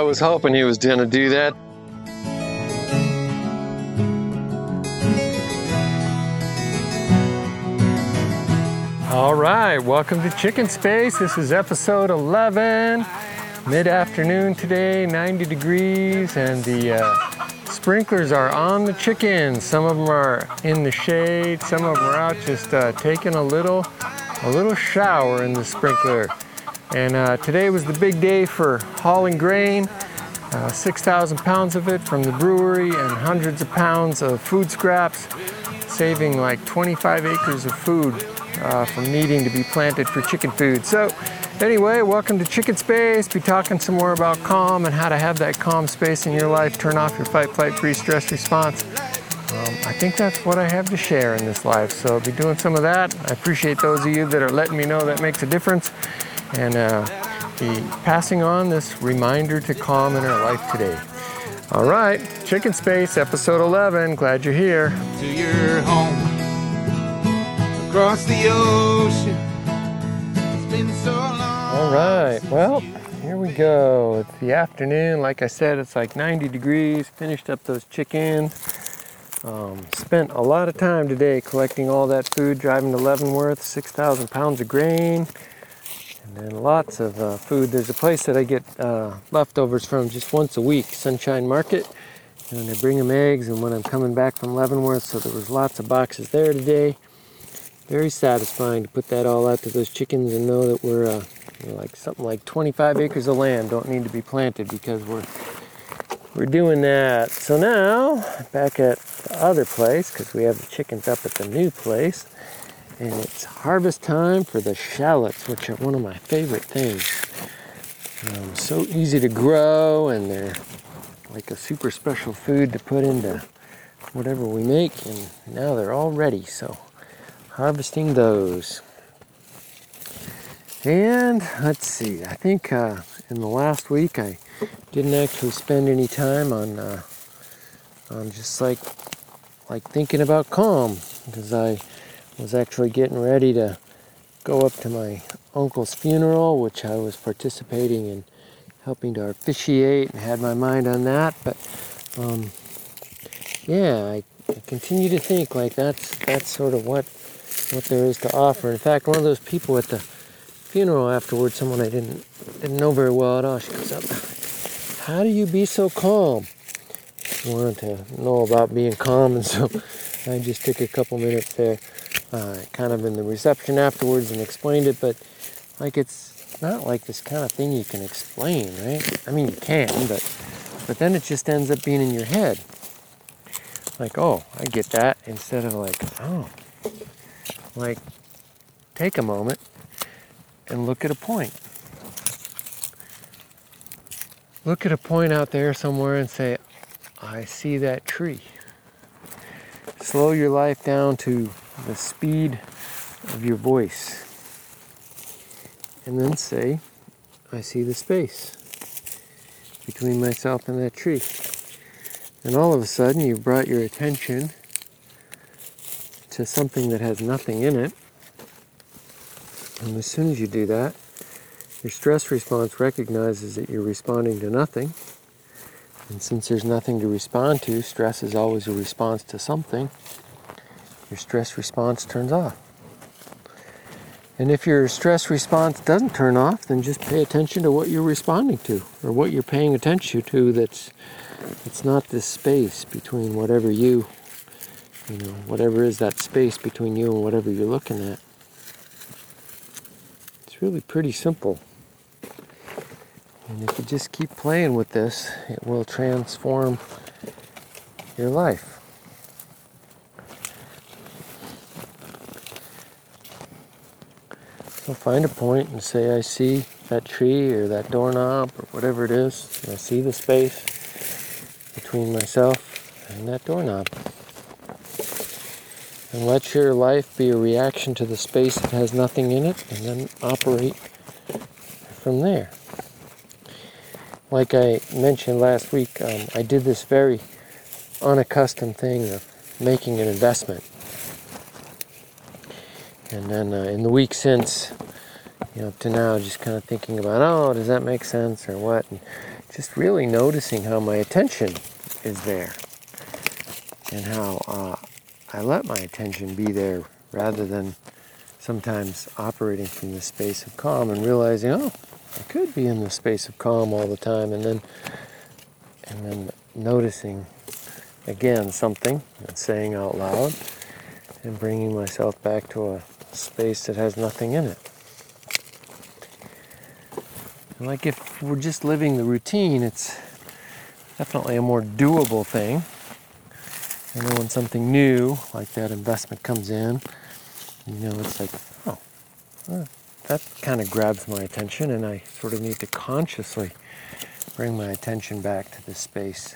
I was hoping he was going to do that. All right, welcome to Chicken Space. This is episode 11. Mid afternoon today, 90 degrees, and the uh, sprinklers are on the chickens. Some of them are in the shade, some of them are out just uh, taking a little, a little shower in the sprinkler. And uh, today was the big day for hauling grain. Uh, 6,000 pounds of it from the brewery and hundreds of pounds of food scraps, saving like 25 acres of food uh, from needing to be planted for chicken food. So, anyway, welcome to Chicken Space. Be talking some more about calm and how to have that calm space in your life. Turn off your fight, flight, freeze, stress response. Um, I think that's what I have to share in this life. So, I'll be doing some of that. I appreciate those of you that are letting me know that makes a difference. And uh, be passing on this reminder to calm in our life today. All right, Chicken Space, episode 11. Glad you're here. to your home across the ocean. It's been so long. All right, well, here we go. It's the afternoon. Like I said, it's like 90 degrees. Finished up those chickens. Um, spent a lot of time today collecting all that food, driving to Leavenworth, 6,000 pounds of grain, and then lots of uh, food. There's a place that I get uh, leftovers from just once a week, Sunshine Market. And I bring them eggs, and when I'm coming back from Leavenworth, so there was lots of boxes there today. Very satisfying to put that all out to those chickens and know that we're uh, like something like 25 acres of land don't need to be planted because we're we're doing that. So now back at the other place because we have the chickens up at the new place, and it's harvest time for the shallots, which are one of my favorite things. Um, so easy to grow, and they're like a super special food to put into whatever we make, and now they're all ready. So harvesting those. And let's see, I think uh, in the last week I didn't actually spend any time on uh, on just like like thinking about calm because I was actually getting ready to go up to my uncle's funeral, which I was participating in helping to officiate and had my mind on that. But um, yeah, I, I continue to think like that's that's sort of what what there is to offer. In fact, one of those people at the funeral afterwards, someone I didn't didn't know very well at all, she goes up, "How do you be so calm?" Wanted to know about being calm, and so I just took a couple minutes there, uh, kind of in the reception afterwards, and explained it. But like it's not like this kind of thing you can explain, right? I mean, you can, but but then it just ends up being in your head. Like, oh, I get that, instead of like, oh, like, take a moment and look at a point. Look at a point out there somewhere and say, I see that tree. Slow your life down to the speed of your voice. And then say, I see the space between myself and that tree. And all of a sudden, you've brought your attention to something that has nothing in it. And as soon as you do that, your stress response recognizes that you're responding to nothing. And since there's nothing to respond to, stress is always a response to something. Your stress response turns off. And if your stress response doesn't turn off, then just pay attention to what you're responding to or what you're paying attention to that's it's not this space between whatever you you know, whatever is that space between you and whatever you're looking at. It's really pretty simple. And if you just keep playing with this, it will transform your life. So find a point and say, I see that tree or that doorknob or whatever it is. I see the space between myself and that doorknob. And let your life be a reaction to the space that has nothing in it and then operate from there. Like I mentioned last week, um, I did this very unaccustomed thing of making an investment. And then uh, in the week since, you know, up to now, just kind of thinking about, oh, does that make sense or what? And just really noticing how my attention is there and how uh, I let my attention be there rather than sometimes operating from the space of calm and realizing, oh, I could be in the space of calm all the time, and then and then noticing again something and saying out loud and bringing myself back to a space that has nothing in it. Like if we're just living the routine, it's definitely a more doable thing. And then when something new, like that investment comes in, you know, it's like, oh, well, that kind of grabs my attention, and I sort of need to consciously bring my attention back to the space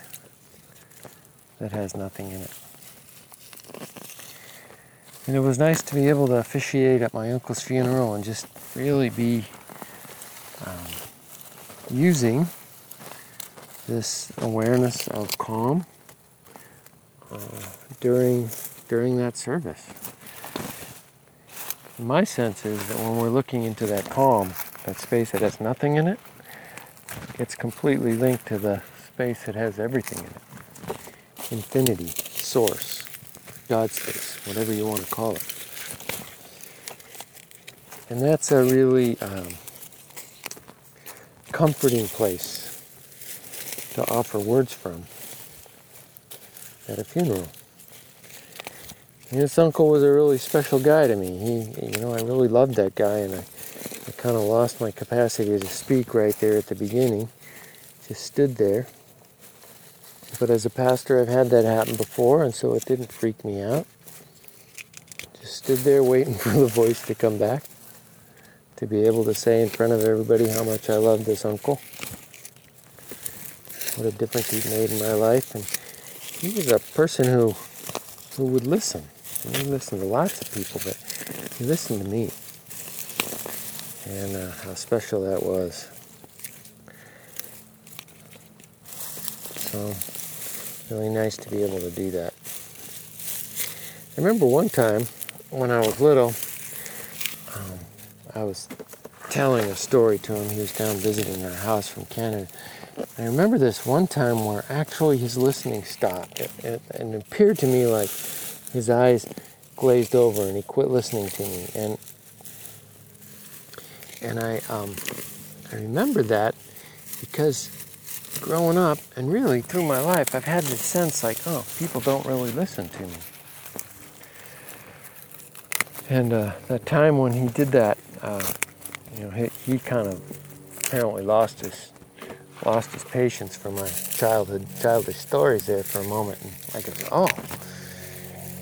that has nothing in it. And it was nice to be able to officiate at my uncle's funeral and just really be using this awareness of calm uh, during during that service. My sense is that when we're looking into that calm, that space that has nothing in it, it's completely linked to the space that has everything in it. Infinity, source, God space, whatever you want to call it. And that's a really um, comforting place to offer words from at a funeral. And this uncle was a really special guy to me. He, you know, I really loved that guy, and I, I kind of lost my capacity to speak right there at the beginning. Just stood there. But as a pastor, I've had that happen before, and so it didn't freak me out. Just stood there waiting for the voice to come back to be able to say in front of everybody how much I love this uncle. What a difference he's made in my life. And he was a person who who would listen. He listened to lots of people, but he listened to me. And uh, how special that was. So, really nice to be able to do that. I remember one time when I was little, I was telling a story to him. He was down visiting our house from Canada. I remember this one time where actually his listening stopped. It, it, and it appeared to me like his eyes glazed over and he quit listening to me. And and I um, I remember that because growing up and really through my life, I've had this sense like, oh, people don't really listen to me. And uh, that time when he did that, uh, you know, he, he kind of apparently lost his lost his patience for my childhood childish stories there for a moment, and I go, oh.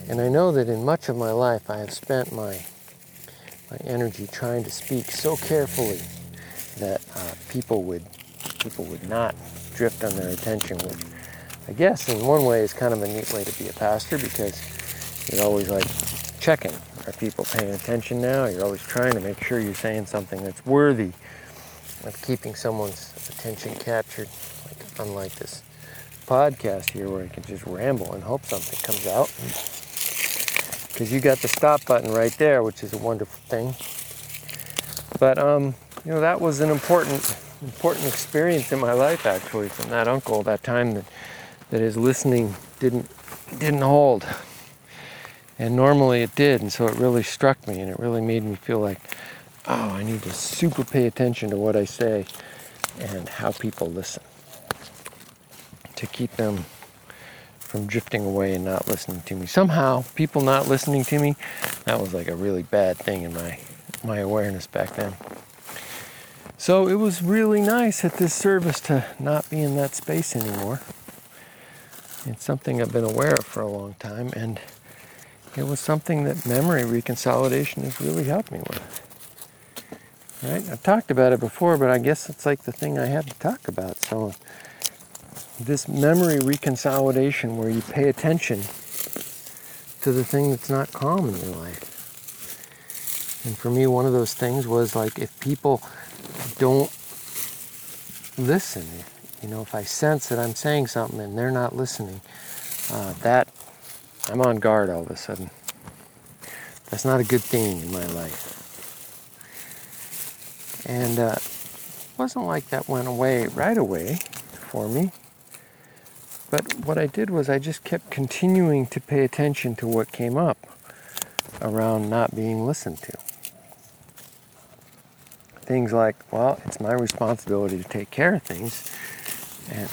And I know that in much of my life, I have spent my my energy trying to speak so carefully that uh, people would people would not drift on their attention. Which I guess in one way is kind of a neat way to be a pastor because you're always like checking are people paying attention now? You're always trying to make sure you're saying something that's worthy of keeping someone's attention captured, like unlike this podcast here where I can just ramble and hope something comes out. Because you got the stop button right there, which is a wonderful thing. But um, you know, that was an important important experience in my life actually from that uncle, that time that, that his listening didn't didn't hold. And normally it did, and so it really struck me, and it really made me feel like, oh, I need to super pay attention to what I say and how people listen to keep them from drifting away and not listening to me. Somehow, people not listening to me, that was like a really bad thing in my my awareness back then. So it was really nice at this service to not be in that space anymore. It's something I've been aware of for a long time, and it was something that memory reconsolidation has really helped me with. Right? I've talked about it before, but I guess it's like the thing I had to talk about. So, this memory reconsolidation where you pay attention to the thing that's not calm in your life. And for me, one of those things was like if people don't listen, you know, if I sense that I'm saying something and they're not listening, uh, that I'm on guard all of a sudden. That's not a good thing in my life. And uh, it wasn't like that went away right away. for me. But what I did was I just kept continuing to pay attention to what came up around not being listened to. Things like, well, it's my responsibility to take care of things. And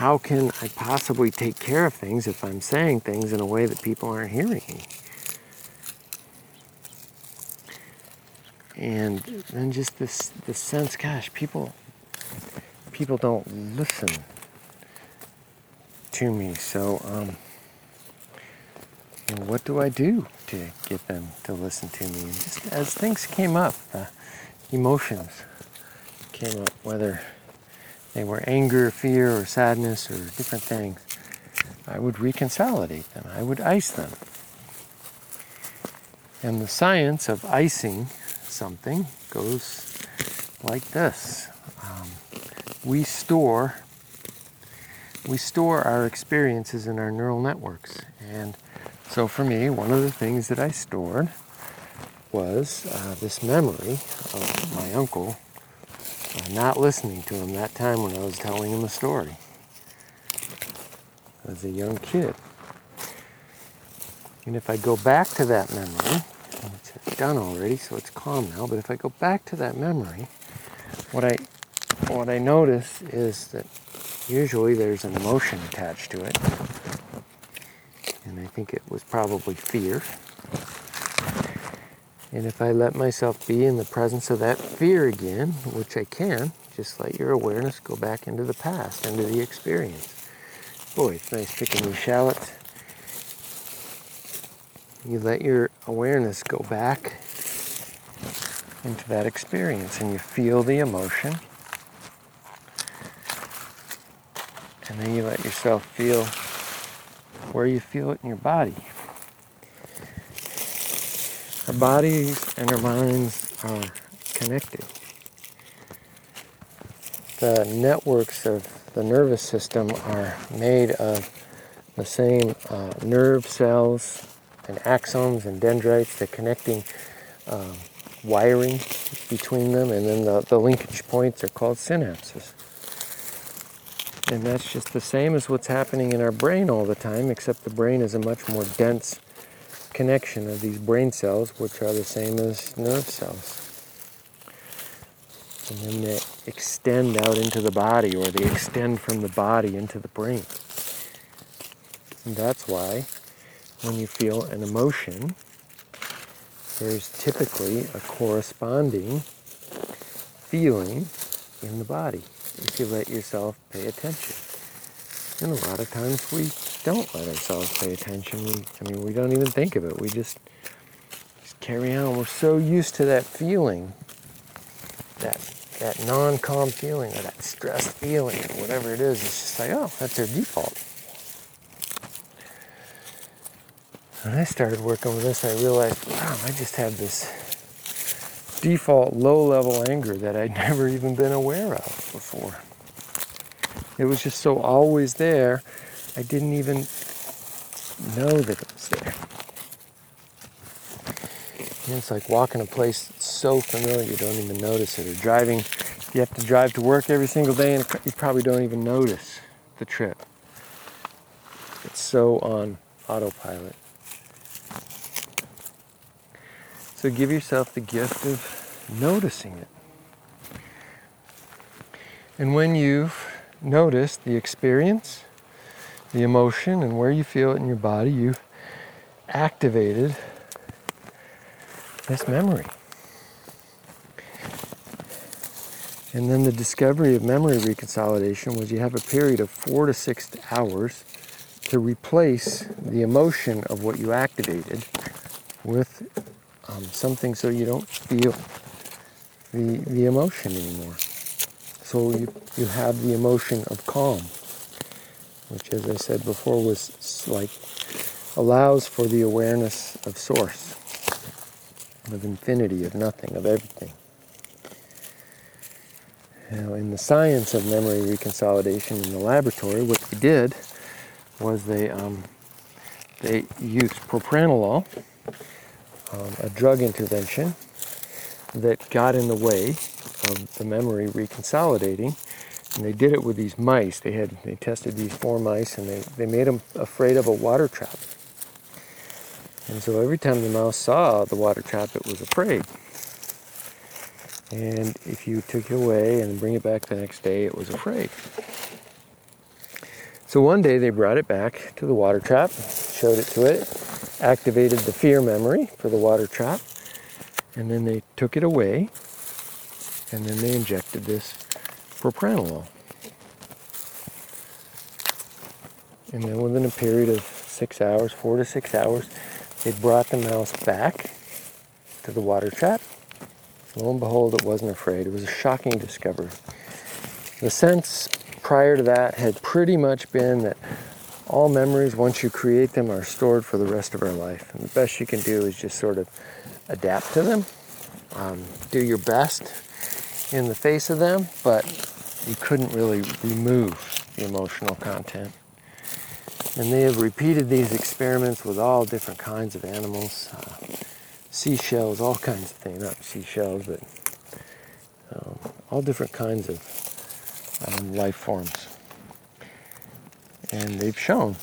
how can I possibly take care of things if I'm saying things in a way that people aren't hearing me? And then just this this sense, gosh, people people don't listen to me. So um, what do I do to get them to listen to me? And just as things came up, uh, emotions came up, whether they were anger, fear, or sadness, or different things, I would reconsolidate them. I would ice them. And the science of icing something goes like this. Um, we store we store our experiences in our neural networks. And so for me, one of the things that I stored was uh, this memory of my uncle not listening to him that time when I was telling him a story as a young kid. And if I go back to that memory, it's done already, so it's calm now, but if I go back to that memory, what I what I notice is that usually there's an emotion attached to it. And I think it was probably fear. And if I let myself be in the presence of that fear again, which I can, just let your awareness go back into the past, into the experience. Boy, it's nice picking these shallots. You let your awareness go back into that experience and you feel the emotion. And then you let yourself feel where you feel it in your body. Our bodies and our minds are connected. The networks of the nervous system are made of the same uh, nerve cells and axons and dendrites, the connecting uh, wiring between them, and then the, the linkage points are called synapses. And that's just the same as what's happening in our brain all the time, except the brain is a much more dense connection of these brain cells, which are the same as nerve cells. And then they extend out into the body, or they extend from the body into the brain. And that's why when you feel an emotion, there's typically a corresponding feeling in the body if you let yourself pay attention. And a lot of times we don't let ourselves pay attention. We, I mean, we don't even think of it. We just, just carry on. We're so used to that feeling, that that non-calm feeling or that stressed feeling, or whatever it is. It's just like, oh, that's our default. When I started working with this, I realized, wow, I just have this default low-level anger that I'd never even been aware of before. It was just so always there I didn't even know that it was there. And it's like walking a place so familiar you don't even notice it. Or driving, you have to drive to work every single day and you probably don't even notice the trip. It's so on autopilot. So give yourself the gift of noticing it. And when you've noticed the experience, the emotion and where you feel it in your body, you've activated this memory. And then the discovery of memory reconsolidation was you have a period of four to six hours to replace the emotion of what you activated with um, something so you don't feel the, the emotion anymore. So you, you have the emotion of calm which, as I said before, was like allows for the awareness of source, of infinity, of nothing, of everything. Now, in the science of memory reconsolidation in the laboratory, what they did was they um, they used propranolol, um, a drug intervention that got in the way of the memory reconsolidating And they did it with these mice. They had they tested these four mice and they, they made them afraid of a water trap. And so every time the mouse saw the water trap, it was afraid. And if you took it away and bring it back the next day, it was afraid. So one day they brought it back to the water trap, showed it to it, activated the fear memory for the water trap, and then they took it away, and then they injected this propranolol. And then within a period of six hours, four to six hours, they brought the mouse back to the water trap. Lo and behold, it wasn't afraid. It was a shocking discovery. The sense prior to that had pretty much been that all memories, once you create them, are stored for the rest of our life. And the best you can do is just sort of adapt to them, um, do your best in the face of them, but you couldn't really remove the emotional content. And they have repeated these experiments with all different kinds of animals, uh, seashells, all kinds of things, not seashells, but um, all different kinds of um, life forms. And they've shown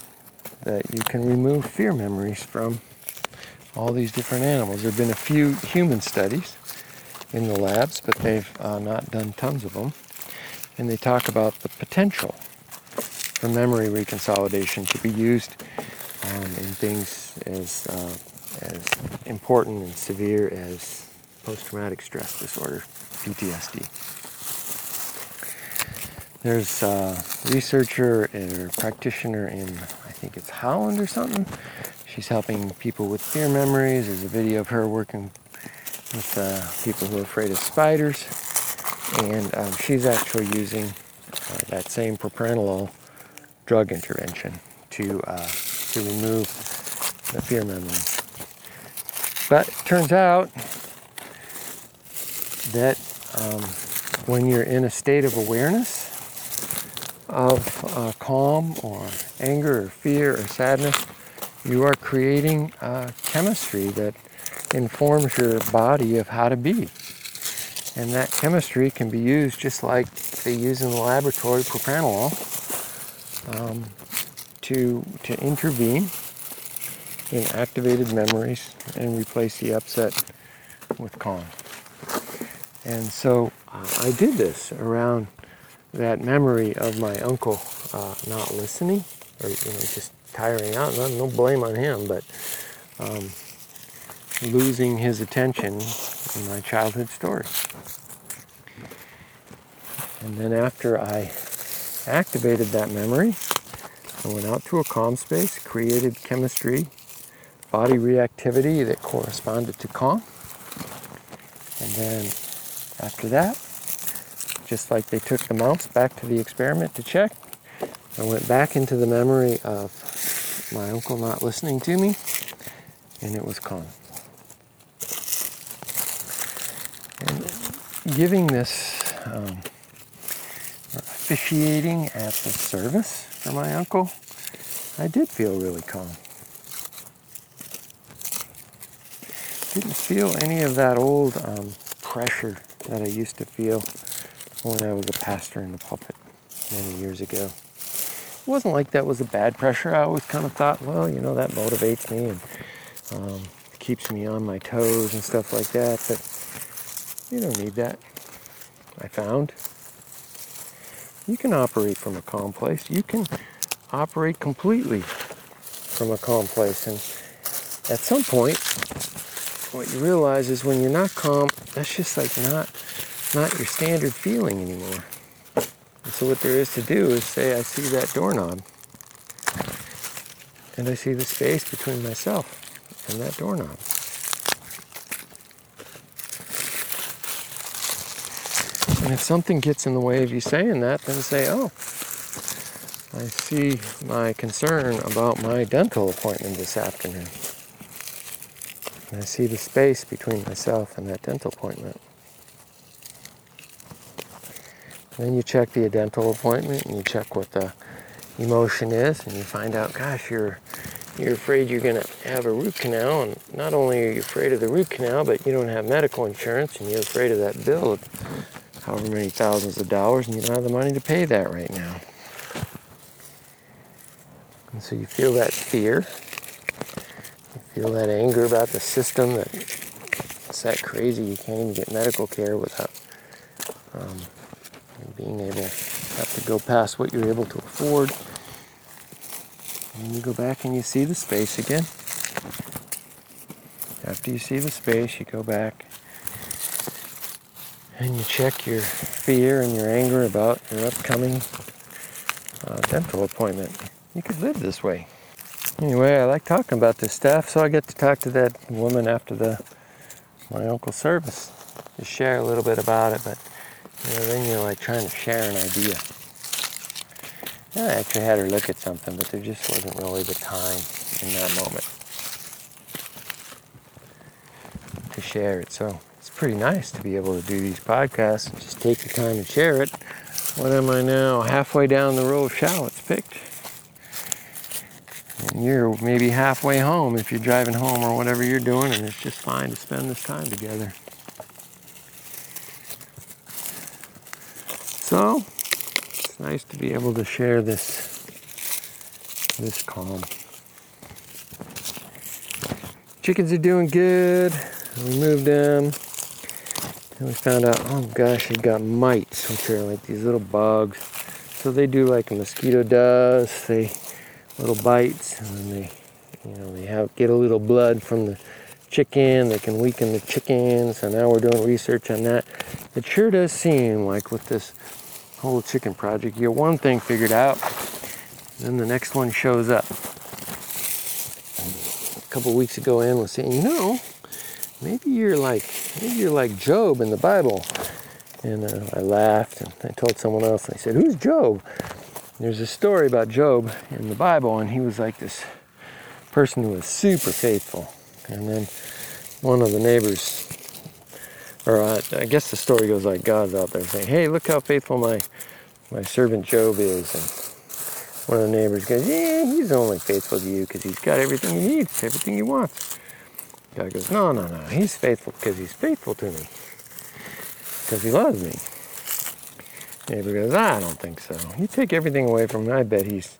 that you can remove fear memories from all these different animals. There have been a few human studies in the labs, but they've uh, not done tons of them. And they talk about the potential for memory reconsolidation to be used um, in things as, uh, as important and severe as post-traumatic stress disorder, PTSD. There's a researcher or practitioner in, I think it's Holland or something. She's helping people with fear memories. There's a video of her working with uh, people who are afraid of spiders. And um, she's actually using uh, that same propranolol drug intervention to, uh, to remove the fear memory. But it turns out that um, when you're in a state of awareness, of uh, calm or anger or fear or sadness, you are creating a chemistry that informs your body of how to be. And that chemistry can be used just like they use in the laboratory propranolol um, to, to intervene in activated memories and replace the upset with calm. And so uh, I did this around that memory of my uncle uh, not listening or you know just tiring out. No, no blame on him, but um, losing his attention in my childhood story. And then after I activated that memory, I went out to a calm space, created chemistry, body reactivity that corresponded to calm. And then after that, just like they took the mouse back to the experiment to check. I went back into the memory of my uncle not listening to me, and it was calm. Giving this um, officiating at the service for my uncle, I did feel really calm. Didn't feel any of that old um, pressure that I used to feel when I was a pastor in the pulpit many years ago. It wasn't like that was a bad pressure. I always kind of thought, well, you know, that motivates me and um, keeps me on my toes and stuff like that. But you don't need that. I found you can operate from a calm place. You can operate completely from a calm place. And at some point, what you realize is when you're not calm, that's just like not not your standard feeling anymore. And so what there is to do is say, I see that doorknob. And I see the space between myself and that doorknob. And if something gets in the way of you saying that, then say, oh, I see my concern about my dental appointment this afternoon. And I see the space between myself and that dental appointment. Then you check the dental appointment and you check what the emotion is and you find out, gosh, you're you're afraid you're going to have a root canal and not only are you afraid of the root canal, but you don't have medical insurance and you're afraid of that bill however many thousands of dollars, and you don't have the money to pay that right now. And so you feel that fear, you feel that anger about the system that it's that crazy you can't even get medical care without um, being able to have to go past what you're able to afford. And you go back and you see the space again. After you see the space, you go back and you check your fear and your anger about your upcoming uh, dental appointment. You could live this way. Anyway, I like talking about this stuff, so I get to talk to that woman after the my uncle's service to share a little bit about it. But you know, then you're like trying to share an idea. I actually had her look at something, but there just wasn't really the time in that moment to share it. So pretty nice to be able to do these podcasts and just take the time to share it. What am I now? Halfway down the row of shallots picked. And you're maybe halfway home if you're driving home or whatever you're doing, and it's just fine to spend this time together. So, it's nice to be able to share this this calm. Chickens are doing good. We moved them. And we found out, oh gosh, they got mites, which are like these little bugs. So they do like a mosquito does. They little bites, and then they, you know, they have get a little blood from the chicken. They can weaken the chicken. So now we're doing research on that. It sure does seem like with this whole chicken project, you get one thing figured out, then the next one shows up. A couple weeks ago, Ann was saying, you know, maybe you're like maybe you're like Job in the Bible. And uh, I laughed and I told someone else. And I said, "Who's Job?" There's a story about Job in the Bible, and he was like this person who was super faithful. And then one of the neighbors, or uh, I guess the story goes like God's out there saying, "Hey, look how faithful my my servant Job is." And one of the neighbors goes, "Yeah, he's only faithful to you because he's got everything he needs, everything he wants." God goes, "No, no, no. He's faithful because he's faithful to me, because he loves me." Neighbor goes, I don't think so. You take everything away from him, I bet he's,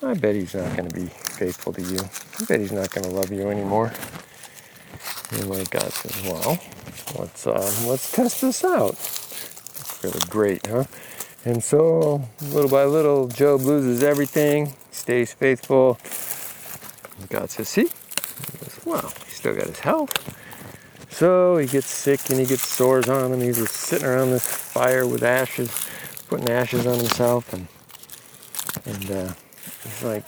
I bet he's not going to be faithful to you. I bet he's not going to love you anymore. Anyway, God says, well, let's uh, let's test this out. Really great, huh? And so, little by little, Job loses everything, stays faithful. God says, see? He goes, he's still got his health. So he gets sick and he gets sores on him. He's just sitting around this fire with ashes, putting ashes on himself, and and uh, he's like,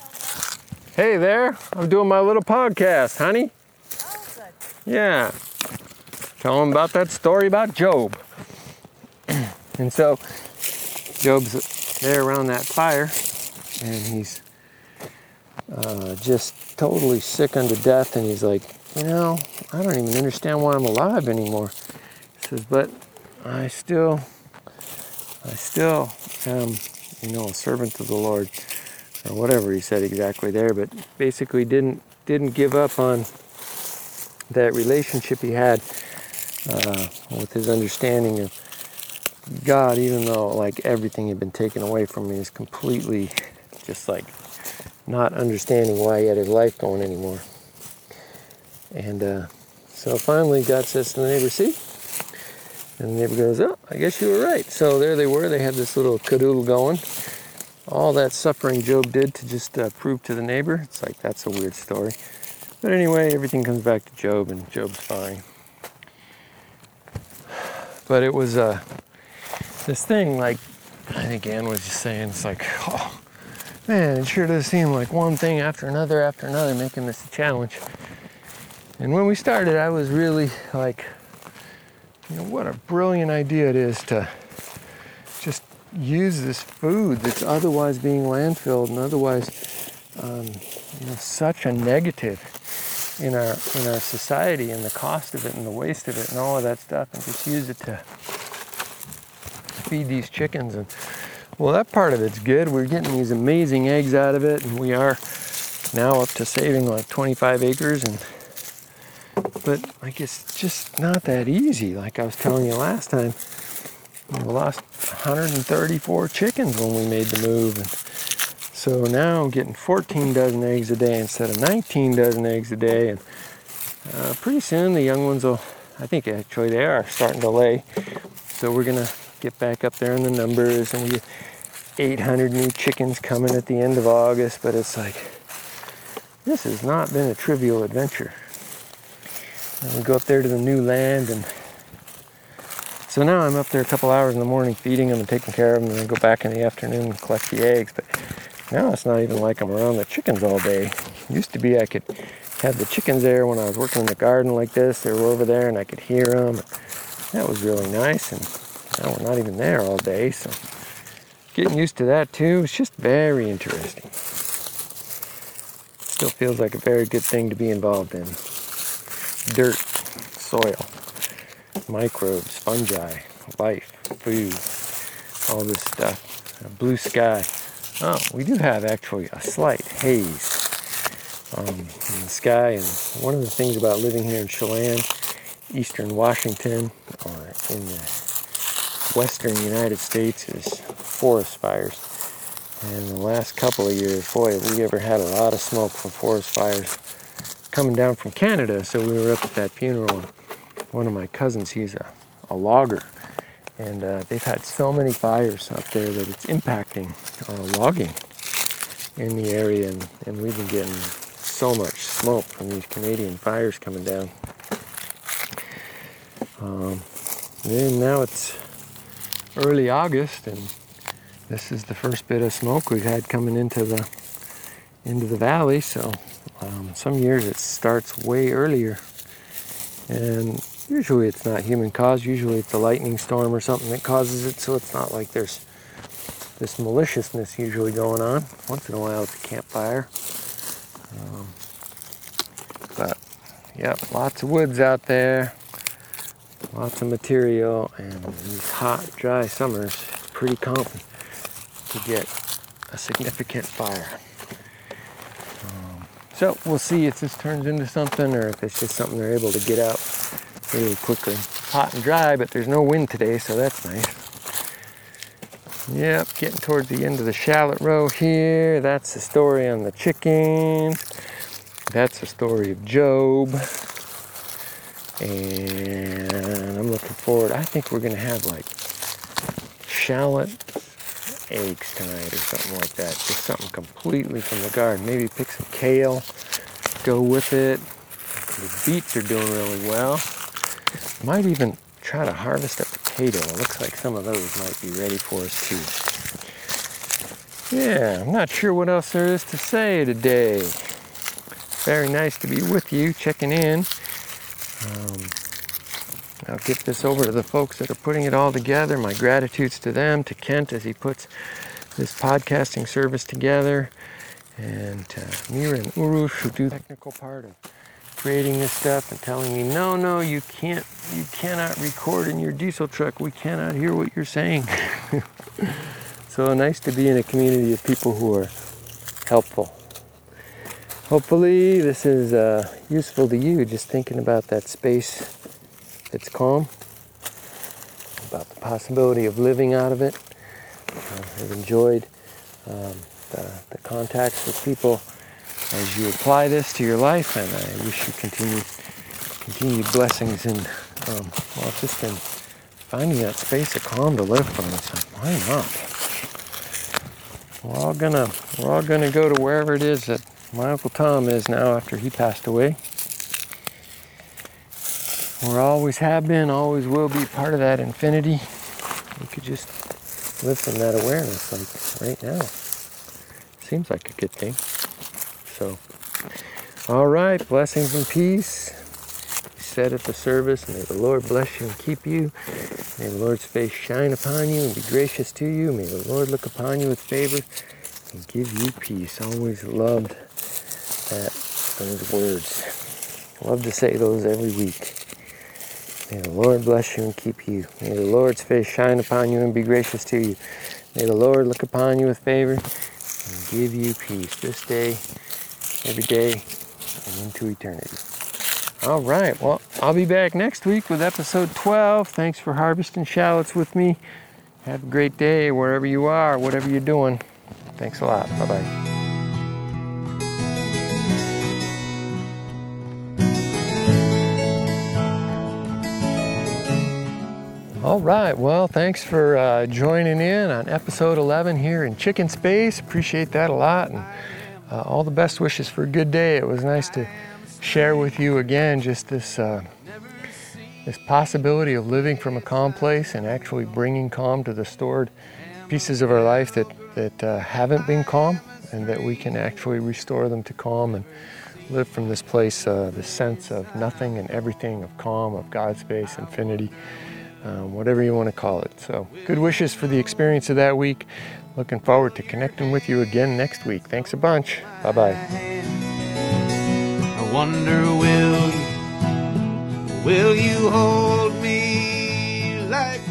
"Hey there, I'm doing my little podcast, honey." Yeah, tell him about that story about Job. and so Job's there around that fire, and he's uh, just totally sick unto death, and he's like, you know, I don't even understand why I'm alive anymore. He says, but I still, I still am, you know, a servant of the Lord, or whatever he said exactly there. But basically, didn't didn't give up on that relationship he had uh, with his understanding of God, even though like everything had been taken away from me, is completely just like not understanding why he had his life going anymore. And uh, so finally, God says to the neighbor, "See." And the neighbor goes, "Oh, I guess you were right." So there they were. They had this little cadoodle going. All that suffering Job did to just uh, prove to the neighbor. It's like that's a weird story. But anyway, everything comes back to Job, and Job's fine. But it was uh, this thing, like I think Ann was just saying, it's like, oh man, it sure does seem like one thing after another after another making this a challenge. And when we started, I was really like, you know, what a brilliant idea it is to just use this food that's otherwise being landfilled and otherwise, um, you know, such a negative in our in our society and the cost of it and the waste of it and all of that stuff, and just use it to feed these chickens. And well, that part of it's good. We're getting these amazing eggs out of it, and we are now up to saving like 25 acres and but like it's just not that easy like i was telling you last time we lost 134 chickens when we made the move. And so now I'm getting 14 dozen eggs a day instead of 19 dozen eggs a day. And uh, pretty soon the young ones will, I think actually they are starting to lay. So we're gonna get back up there in the numbers and we 800 new chickens coming at the end of August, but it's like, this has not been a trivial adventure. And we go up there to the new land and so now I'm up there a couple hours in the morning feeding them and taking care of them and then go back in the afternoon and collect the eggs. But now it's not even like I'm around the chickens all day. used to be I could have the chickens there when I was working in the garden like this. They were over there and I could hear them. That was really nice. And now we're not even there all day. So getting used to that too. It's just very interesting. Still feels like a very good thing to be involved in. Dirt, soil, microbes, fungi, life, food, all this stuff. A blue sky. Oh, we do have actually a slight haze um, in the sky. And one of the things about living here in Chelan, eastern Washington, or in the western United States is forest fires. And the last couple of years, boy, have we ever had a lot of smoke from forest fires coming down from Canada. So we were up at that funeral. One of my cousins, he's a, a logger. And uh, they've had so many fires up there that it's impacting uh, logging in the area. And, and we've been getting so much smoke from these Canadian fires coming down. Um, and now it's early August, and this is the first bit of smoke we've had coming into the into the valley. So um, some years it starts way earlier, and usually it's not human caused. Usually it's a lightning storm or something that causes it. So it's not like there's this maliciousness usually going on. Once in a while it's a campfire. Um, but yeah, lots of woods out there lots of material and these hot dry summers pretty common to get a significant fire so we'll see if this turns into something or if it's just something they're able to get out really quickly. Hot and dry but there's no wind today so that's nice. Yep getting towards the end of the shallot row here. That's the story on the chickens that's the story of Job. And I'm looking forward. I think we're gonna have like shallot eggs tonight or something like that. Just something completely from the garden. Maybe pick some kale, go with it. The beets are doing really well. Might even try to harvest a potato. It looks like some of those might be ready for us too. Yeah, I'm not sure what else there is to say today. Very nice to be with you, checking in. Um, I'll get this over to the folks that are putting it all together. My gratitudes to them, to Kent as he puts this podcasting service together, and to Mira and Urush who do the technical part of creating this stuff and telling me, no, no, you can't, you cannot record in your diesel truck. We cannot hear what you're saying. so nice to be in a community of people who are helpful hopefully this is uh, useful to you just thinking about that space that's calm about the possibility of living out of it. Uh, i've enjoyed um, the, the, contacts with people as you apply this to your life and i wish you continued continued blessings and um, well just in finding that space of calm to live from. It's like why not? We're all gonna we're all gonna go to wherever it is that my Uncle Tom is now after he passed away. We always have been, always will be part of that infinity. We could just live from that awareness, like right now. Seems like a good thing. So, all right, blessings and peace. You said at the service, may the Lord bless you and keep you. May the Lord's face shine upon you and be gracious to you. May the Lord look upon you with favor and give you peace. Always loved that those words. Love to say those every week. May the Lord bless you and keep you. May the Lord's face shine upon you and be gracious to you. May the Lord look upon you with favor and give you peace this day, every day, and into eternity. All right. Well, I'll be back next week with episode 12. Thanks for harvesting shallots with me. Have a great day wherever you are, whatever you're doing. Thanks a lot. Bye bye. All right, well, thanks for uh, joining in on episode 11 here in Chicken Space. Appreciate that a lot, and uh, all the best wishes for a good day. It was nice to share with you again just this uh, this possibility of living from a calm place and actually bringing calm to the stored pieces of our life that that uh, haven't been calm, and that we can actually restore them to calm and live from this place, uh, this sense of nothing and everything, of calm, of God space, infinity um, whatever you want to call it. So, good wishes for the experience of that week. Looking forward to connecting with you again next week. Thanks a bunch. Bye bye. I wonder, will you, will you hold me like